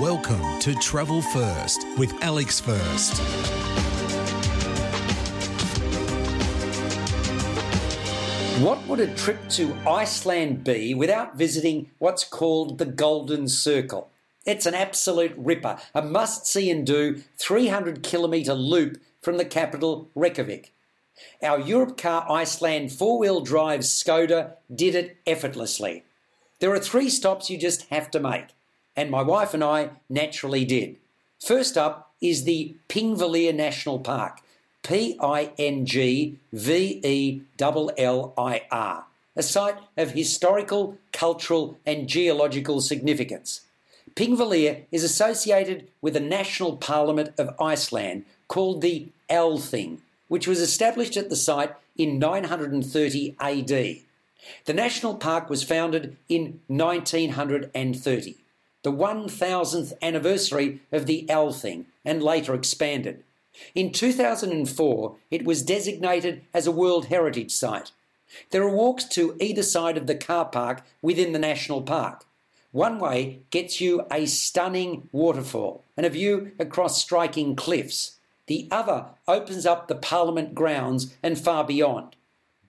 Welcome to Travel First with Alex First. What would a trip to Iceland be without visiting what's called the Golden Circle? It's an absolute ripper, a must see and do 300 kilometre loop from the capital, Reykjavik. Our Europcar Iceland four wheel drive Skoda did it effortlessly. There are three stops you just have to make, and my wife and I naturally did. First up is the Pingvellir National Park, P I N G V E L L I R, a site of historical, cultural, and geological significance. Pingvellir is associated with a national parliament of Iceland called the Althing, which was established at the site in 930 AD. The national park was founded in 1930, the 1000th anniversary of the Althing, and later expanded. In 2004, it was designated as a World Heritage Site. There are walks to either side of the car park within the national park. One way gets you a stunning waterfall and a view across striking cliffs. The other opens up the Parliament grounds and far beyond.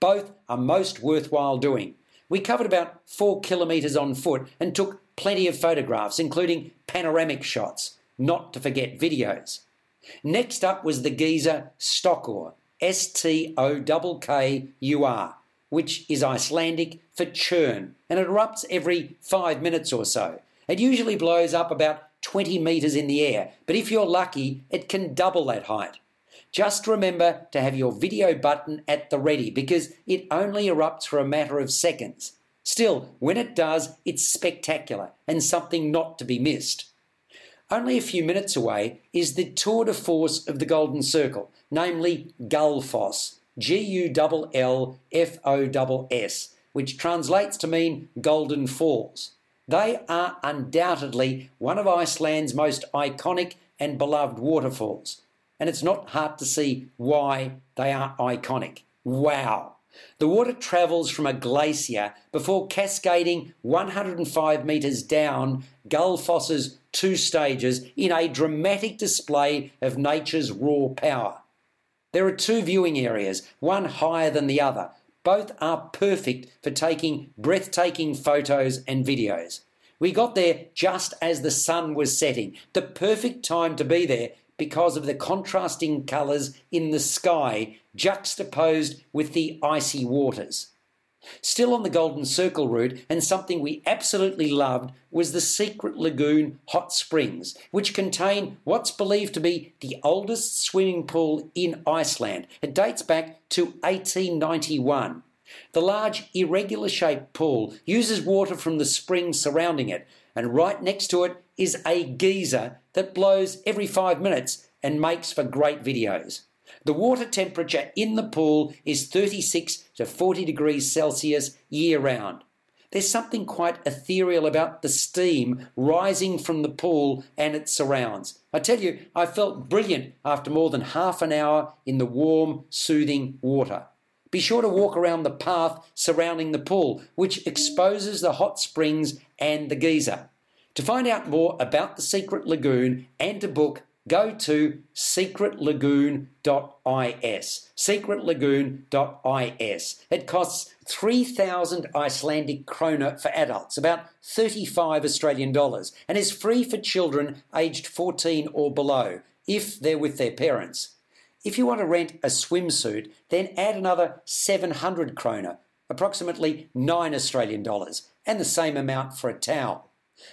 Both are most worthwhile doing. We covered about four kilometres on foot and took plenty of photographs, including panoramic shots, not to forget videos. Next up was the geyser Stokkur, S T O K K U R, which is Icelandic for churn, and it erupts every five minutes or so. It usually blows up about 20 metres in the air, but if you're lucky, it can double that height. Just remember to have your video button at the ready because it only erupts for a matter of seconds. Still, when it does, it's spectacular and something not to be missed. Only a few minutes away is the tour de force of the Golden Circle, namely Gullfoss, G U L L F O S, which translates to mean Golden Falls. They are undoubtedly one of Iceland's most iconic and beloved waterfalls, and it's not hard to see why they are iconic. Wow! The water travels from a glacier before cascading 105 metres down Gullfoss's two stages in a dramatic display of nature's raw power. There are two viewing areas, one higher than the other. Both are perfect for taking breathtaking photos and videos. We got there just as the sun was setting, the perfect time to be there because of the contrasting colours in the sky juxtaposed with the icy waters. Still on the Golden Circle route, and something we absolutely loved, was the Secret Lagoon Hot Springs, which contain what's believed to be the oldest swimming pool in Iceland. It dates back to 1891. The large, irregular shaped pool uses water from the springs surrounding it, and right next to it is a geyser that blows every five minutes and makes for great videos. The water temperature in the pool is 36 to 40 degrees Celsius year round. There's something quite ethereal about the steam rising from the pool and its surrounds. I tell you, I felt brilliant after more than half an hour in the warm, soothing water. Be sure to walk around the path surrounding the pool, which exposes the hot springs and the geyser. To find out more about the Secret Lagoon and to book go to secretlagoon.is. Secretlagoon.is. It costs 3,000 Icelandic krona for adults, about 35 Australian dollars, and is free for children aged 14 or below if they're with their parents. If you want to rent a swimsuit, then add another 700 krona, approximately 9 Australian dollars, and the same amount for a towel.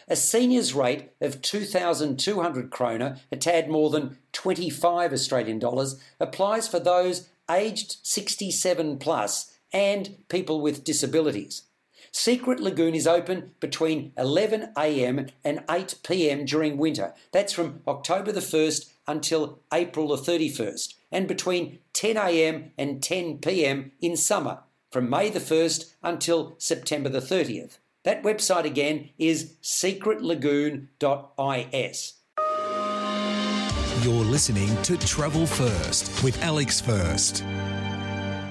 A senior's rate of 2,200 krona, a tad more than 25 Australian dollars, applies for those aged 67 plus and people with disabilities. Secret Lagoon is open between 11am and 8pm during winter. That's from October the 1st until April the 31st, and between 10am and 10pm in summer, from May the 1st until September the 30th. That website again is secretlagoon.is. You're listening to Travel First with Alex First.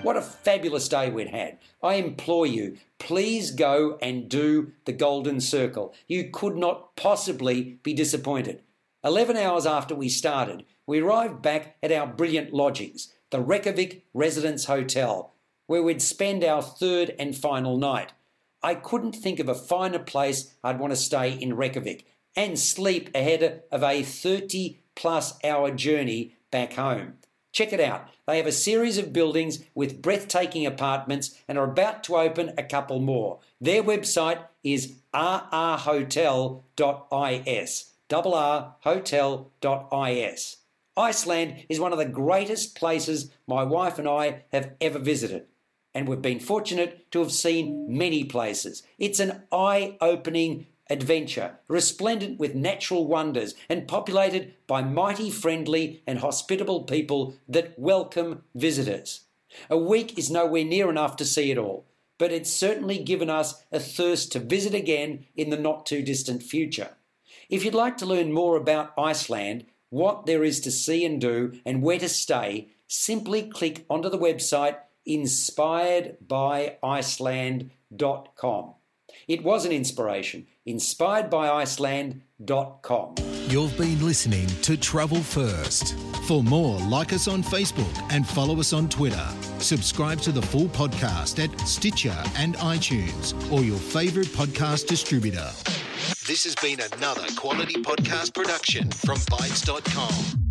What a fabulous day we'd had. I implore you, please go and do the Golden Circle. You could not possibly be disappointed. 11 hours after we started, we arrived back at our brilliant lodgings, the Reykjavik Residence Hotel, where we'd spend our third and final night. I couldn't think of a finer place I'd want to stay in Reykjavik and sleep ahead of a 30 plus hour journey back home. Check it out. They have a series of buildings with breathtaking apartments and are about to open a couple more. Their website is rrhotel.is. Double R hotel.is. Iceland is one of the greatest places my wife and I have ever visited, and we've been fortunate to have seen many places. It's an eye opening adventure, resplendent with natural wonders, and populated by mighty, friendly, and hospitable people that welcome visitors. A week is nowhere near enough to see it all, but it's certainly given us a thirst to visit again in the not too distant future. If you'd like to learn more about Iceland, what there is to see and do, and where to stay, simply click onto the website inspiredbyiceland.com. It was an inspiration. Inspiredbyiceland.com. You've been listening to Travel First. For more, like us on Facebook and follow us on Twitter. Subscribe to the full podcast at Stitcher and iTunes or your favourite podcast distributor. This has been another quality podcast production from Bytes.com.